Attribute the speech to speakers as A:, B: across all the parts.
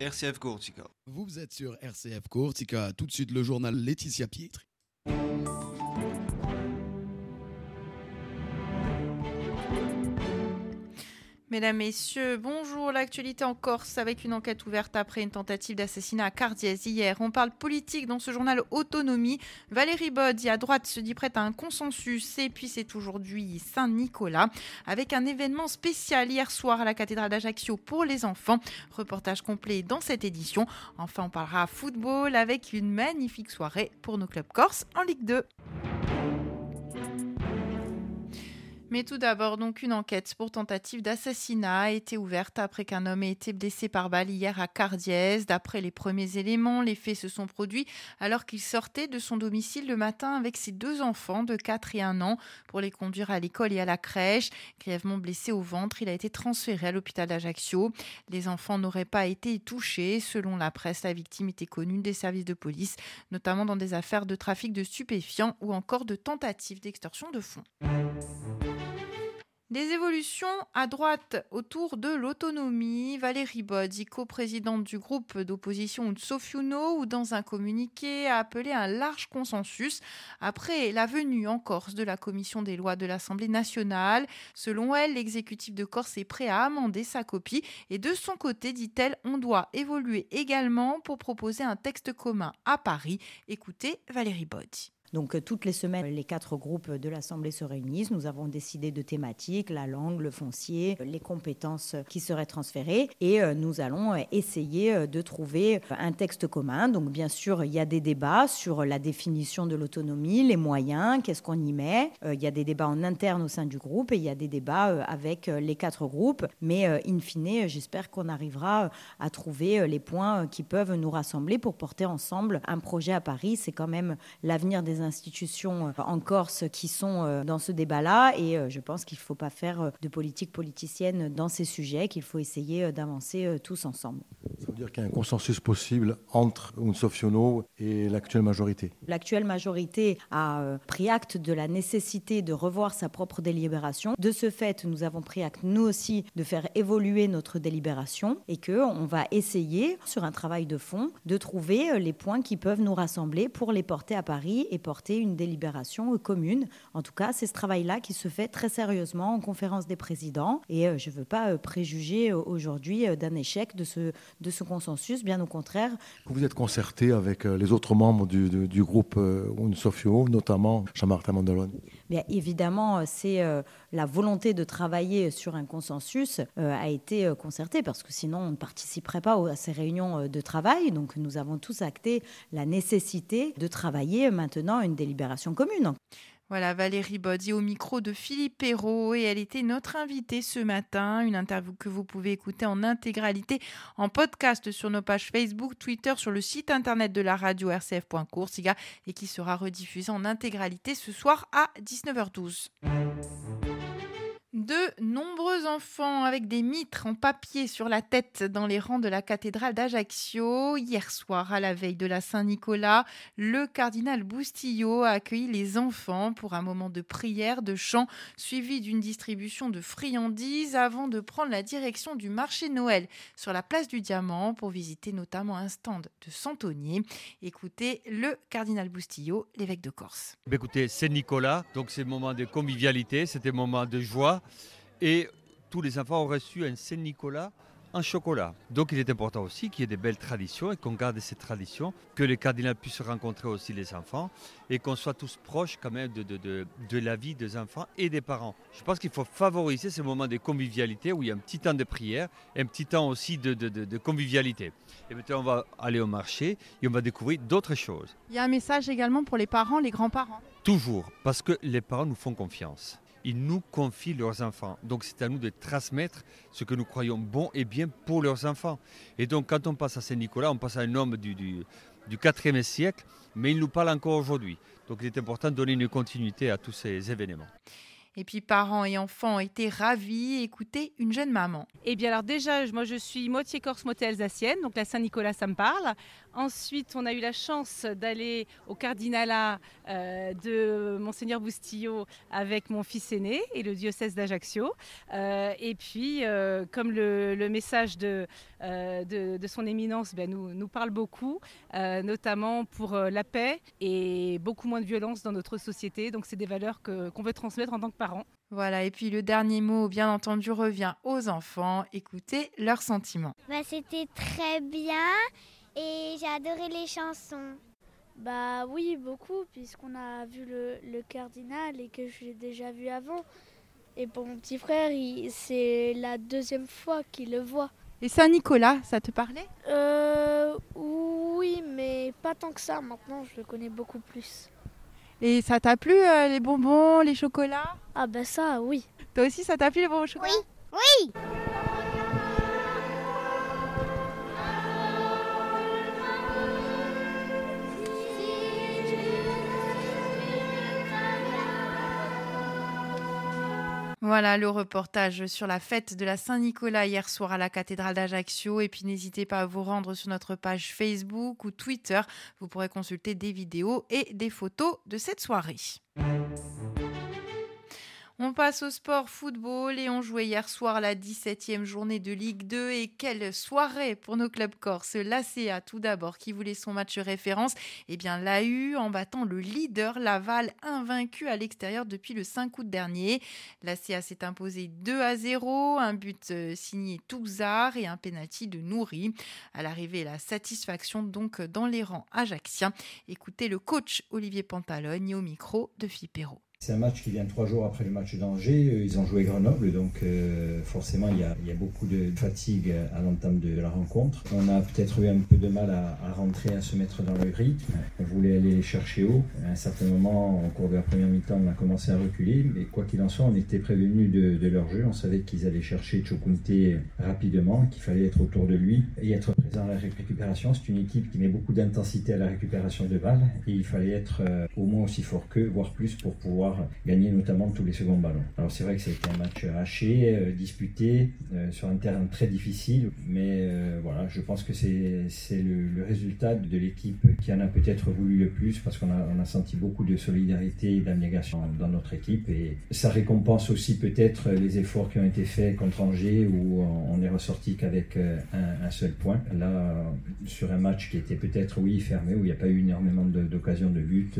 A: RCF Courtica.
B: Vous êtes sur RCF Courtica. Tout de suite le journal Laetitia Pietri.
C: Mesdames, Messieurs, bonjour. L'actualité en Corse avec une enquête ouverte après une tentative d'assassinat à Cardiès hier. On parle politique dans ce journal Autonomie. Valérie Bodi à droite se dit prête à un consensus et puis c'est aujourd'hui Saint-Nicolas avec un événement spécial hier soir à la cathédrale d'Ajaccio pour les enfants. Reportage complet dans cette édition. Enfin, on parlera football avec une magnifique soirée pour nos clubs corses en Ligue 2. Mais tout d'abord, donc, une enquête pour tentative d'assassinat a été ouverte après qu'un homme ait été blessé par balle hier à Cardiès. D'après les premiers éléments, les faits se sont produits alors qu'il sortait de son domicile le matin avec ses deux enfants de 4 et 1 ans pour les conduire à l'école et à la crèche. Grièvement blessé au ventre, il a été transféré à l'hôpital d'Ajaccio. Les enfants n'auraient pas été touchés. Selon la presse, la victime était connue des services de police, notamment dans des affaires de trafic de stupéfiants ou encore de tentatives d'extorsion de fonds. Des évolutions à droite autour de l'autonomie. Valérie Bodzi, co-présidente du groupe d'opposition Sofiuno, ou dans un communiqué a appelé un large consensus après la venue en Corse de la commission des lois de l'Assemblée nationale. Selon elle, l'exécutif de Corse est prêt à amender sa copie et de son côté, dit-elle, on doit évoluer également pour proposer un texte commun à Paris. Écoutez Valérie Bodzi.
D: Donc euh, toutes les semaines, les quatre groupes de l'Assemblée se réunissent. Nous avons décidé de thématiques, la langue, le foncier, les compétences qui seraient transférées. Et euh, nous allons euh, essayer de trouver un texte commun. Donc bien sûr, il y a des débats sur la définition de l'autonomie, les moyens, qu'est-ce qu'on y met. Il y a des débats en interne au sein du groupe et il y a des débats avec les quatre groupes. Mais in fine, j'espère qu'on arrivera à trouver les points qui peuvent nous rassembler pour porter ensemble un projet à Paris. C'est quand même l'avenir des institutions euh, en Corse qui sont euh, dans ce débat-là. Et euh, je pense qu'il ne faut pas faire de politique politicienne dans ces sujets, qu'il faut essayer d'avancer tous ensemble.
E: Dire qu'il y a un consensus possible entre Unsofiono et l'actuelle majorité.
D: L'actuelle majorité a pris acte de la nécessité de revoir sa propre délibération. De ce fait, nous avons pris acte, nous aussi, de faire évoluer notre délibération et qu'on va essayer, sur un travail de fond, de trouver les points qui peuvent nous rassembler pour les porter à Paris et porter une délibération commune. En tout cas, c'est ce travail-là qui se fait très sérieusement en conférence des présidents. Et euh, je ne veux pas euh, préjuger euh, aujourd'hui d'un échec de ce, de ce consensus, bien au contraire.
E: Vous êtes concerté avec les autres membres du, du, groupe Unsofio, notamment Jean-Martin Mandalone
D: Bien évidemment, c'est la volonté de travailler sur un consensus a été concertée parce que sinon on ne participerait pas à ces réunions de travail. Donc nous avons tous acté la nécessité de travailler maintenant une délibération commune.
C: Voilà, Valérie Body au micro de Philippe Perrault et elle était notre invitée ce matin. Une interview que vous pouvez écouter en intégralité en podcast sur nos pages Facebook, Twitter, sur le site internet de la radio rcf.coursiga et qui sera rediffusée en intégralité ce soir à 19h12. De nombreux enfants avec des mitres en papier sur la tête dans les rangs de la cathédrale d'Ajaccio. Hier soir, à la veille de la Saint-Nicolas, le cardinal Boustillot a accueilli les enfants pour un moment de prière, de chant, suivi d'une distribution de friandises avant de prendre la direction du marché Noël sur la place du Diamant pour visiter notamment un stand de Santonier. Écoutez le cardinal Boustillot, l'évêque de Corse.
F: Écoutez, Saint-Nicolas, donc c'est moment de convivialité, c'était moment de joie. Et tous les enfants ont reçu un Saint-Nicolas en chocolat. Donc il est important aussi qu'il y ait des belles traditions et qu'on garde ces traditions, que les cardinals puissent rencontrer aussi les enfants et qu'on soit tous proches quand même de, de, de, la vie des enfants et des parents. Je pense qu'il faut favoriser ce moment de convivialité où il y a un petit temps de prière et un petit temps aussi de, convivialité. Et maintenant on va aller au marché et on va découvrir d'autres choses.
C: Il y a un message également pour les parents, les grands-parents.
F: Toujours, parce que les parents nous font confiance ils nous confient leurs enfants. Donc c'est à nous de transmettre ce que nous croyons bon et bien pour leurs enfants. Et donc quand on passe à Saint-Nicolas, on passe à un homme du, du, du 4e siècle, mais il nous parle encore aujourd'hui. Donc il est important de donner une continuité à tous ces événements.
C: Et puis parents et enfants été ravis. Écoutez une jeune maman.
A: Eh bien alors déjà, moi je suis moitié corse, moitié alsacienne, donc la Saint-Nicolas ça me parle. Ensuite, on a eu la chance d'aller au cardinalat euh, de Monseigneur Boustillot avec mon fils aîné et le diocèse d'Ajaccio. Euh, et puis, euh, comme le, message de, de, son éminence ben, nous, nous, parle beaucoup, notamment pour la paix et beaucoup moins de violence dans notre société. Donc, c'est des valeurs qu'on veut transmettre en tant que parents.
C: Voilà, et puis le dernier mot, bien entendu, revient aux enfants. Écoutez leurs sentiments.
G: Bah, C'était très bien et j'ai adoré les chansons.
H: Bah oui, beaucoup, puisqu'on a vu le, le cardinal et que je l'ai déjà vu avant. Et pour mon petit frère, c'est la deuxième fois qu'il le voit.
C: Et Saint-Nicolas, ça te parlait?
H: Euh, Oui, mais pas tant que ça. Maintenant, je le connais beaucoup plus.
C: Et ça t'a plu, euh, les bonbons, les chocolats?
H: Ah ben ça, oui.
C: Toi aussi, ça t'a plu, les bonbons au chocolat?
G: Oui, oui
C: Voilà le reportage sur la fête de la Saint-Nicolas hier soir à la cathédrale d'Ajaccio. Et puis n'hésitez pas à vous rendre sur notre page Facebook ou Twitter. Vous pourrez consulter des vidéos et des photos de cette soirée. On passe au sport football et on jouait hier soir la 17e journée de Ligue 2 et quelle soirée pour nos clubs corse. L'ACA tout d'abord qui voulait son match référence, eh bien l'a eu en battant le leader Laval invaincu à l'extérieur depuis le 5 août dernier. L'ACA s'est imposé 2 à 0, un but euh, signé Touzard et un penalty de Nouri. À l'arrivée, la satisfaction donc dans les rangs ajacciens. Écoutez le coach Olivier Pantalogne au micro de Filippero.
I: C'est un match qui vient trois jours après le match d'Angers. Euh, ils ont joué Grenoble, donc euh, forcément il y, a, beaucoup de fatigue à l'entame de la rencontre. On a peut-être eu un peu de mal à, rentrer, à se mettre dans le rythme. On voulait aller chercher haut. À un certain moment, au cours de la première mi-temps, on a commencé à reculer. Mais quoi qu'il en soit, on était prévenu de, de, leur jeu. On savait qu'ils allaient chercher Chokunte rapidement, qu'il fallait être autour de lui et être à la récupération. C'est une équipe qui met beaucoup d'intensité à la récupération de balles et il fallait être euh, au moins aussi fort qu'eux, voire plus, pour pouvoir gagner notamment tous les seconds ballons. Alors c'est vrai que c'était un match haché, euh, disputé, euh, sur un terrain très difficile, mais voilà, je pense que c'est le, résultat de l'équipe qui en a peut-être voulu le plus parce qu'on a, senti beaucoup de solidarité et d'abnégation dans notre équipe et ça récompense aussi peut-être les efforts qui ont été faits contre Angers où on est ressorti qu'avec un, seul point. Là, sur un match qui était peut-être, oui, fermé, où il n'y a pas eu énormément d'occasions de, but,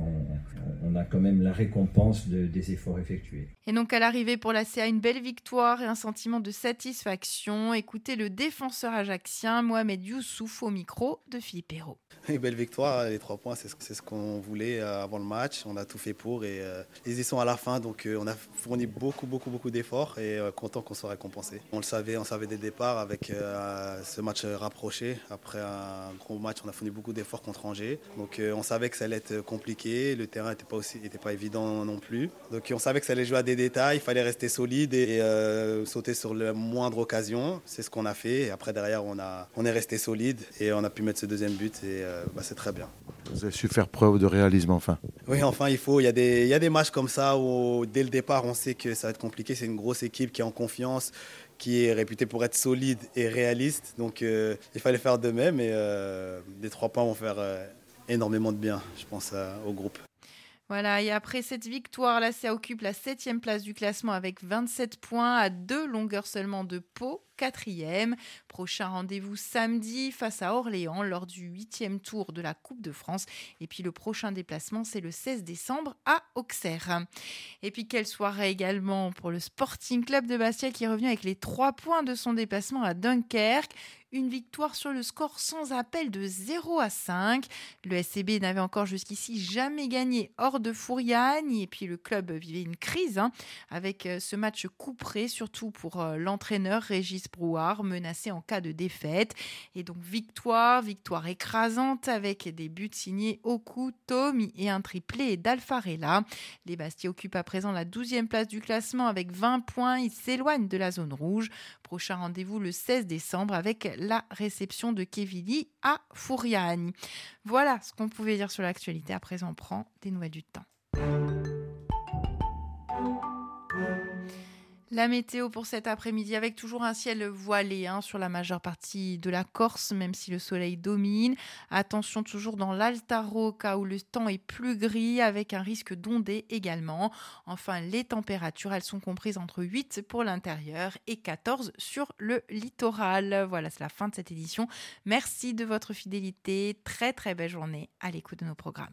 I: on, on a quand même la récompense récompense de, des efforts effectués.
C: Et donc à l'arrivée pour la CA, une belle victoire et un sentiment de satisfaction. Écoutez le défenseur ajaxien Mohamed Youssouf au micro de Philippe Hérault.
J: Une belle victoire, les trois points, c'est ce, ce qu'on voulait euh, avant le match. On a tout fait pour et euh, ils y sont à la fin, donc euh, on a fourni beaucoup, beaucoup, beaucoup d'efforts et euh, content qu'on soit récompensé. On le savait, on savait dès le départ avec euh, ce match rapproché. Après un gros match, on a fourni beaucoup d'efforts contre Angers, donc euh, on savait que ça allait être compliqué. Le terrain n'était pas aussi, était pas évident non plus. Donc on savait que ça allait jouer à des détails, il fallait rester solide et, et sauter sur la moindre occasion. C'est ce qu'on a fait. Et après derrière, on a, on est resté solide et on a pu mettre ce deuxième but et bah, c'est très bien.
E: Vous avez su faire preuve de réalisme enfin.
J: Oui, enfin il faut. Il y, a des, il y a des matchs comme ça où dès le départ on sait que ça va être compliqué. C'est une grosse équipe qui est en confiance, qui est réputée pour être solide et réaliste. Donc euh, il fallait faire de même et euh, les trois points vont faire euh, énormément de bien, je pense, au groupe.
C: Voilà, et après cette victoire, la CA occupe la septième place du classement avec 27 points à deux longueurs seulement de Pau quatrième. Prochain rendez-vous samedi face à Orléans lors du huitième tour de la Coupe de France. Et puis le prochain déplacement, c'est le 16 décembre à Auxerre. Et puis quelle soirée également pour le Sporting Club de Bastia qui est revenu avec les trois points de son déplacement à Dunkerque une victoire sur le score sans appel de 0 à 5. Le SCB n'avait encore jusqu'ici jamais gagné hors de Fouriane et puis le club vivait une crise hein, avec ce match couperé, surtout pour l'entraîneur Régis Brouard, menacé en cas de défaite. Et donc victoire, victoire écrasante avec des buts signés Oku, Tommy et un triplé d'Alfarella. Les Bastiais occupent à présent la 12e place du classement avec 20 points. Ils s'éloignent de la zone rouge. Prochain rendez-vous le 16 décembre avec la réception de Kevili à Fouriani. Voilà ce qu'on pouvait dire sur l'actualité. À présent, on prend des nouvelles du temps. La météo pour cet après-midi avec toujours un ciel voilé hein, sur la majeure partie de la Corse, même si le soleil domine. Attention toujours dans l'Alta Rocca où le temps est plus gris avec un risque d'ondée également. Enfin, les températures, elles sont comprises entre 8 pour l'intérieur et 14 sur le littoral. Voilà, c'est la fin de cette édition. Merci de votre fidélité. Très très belle journée à l'écoute de nos programmes.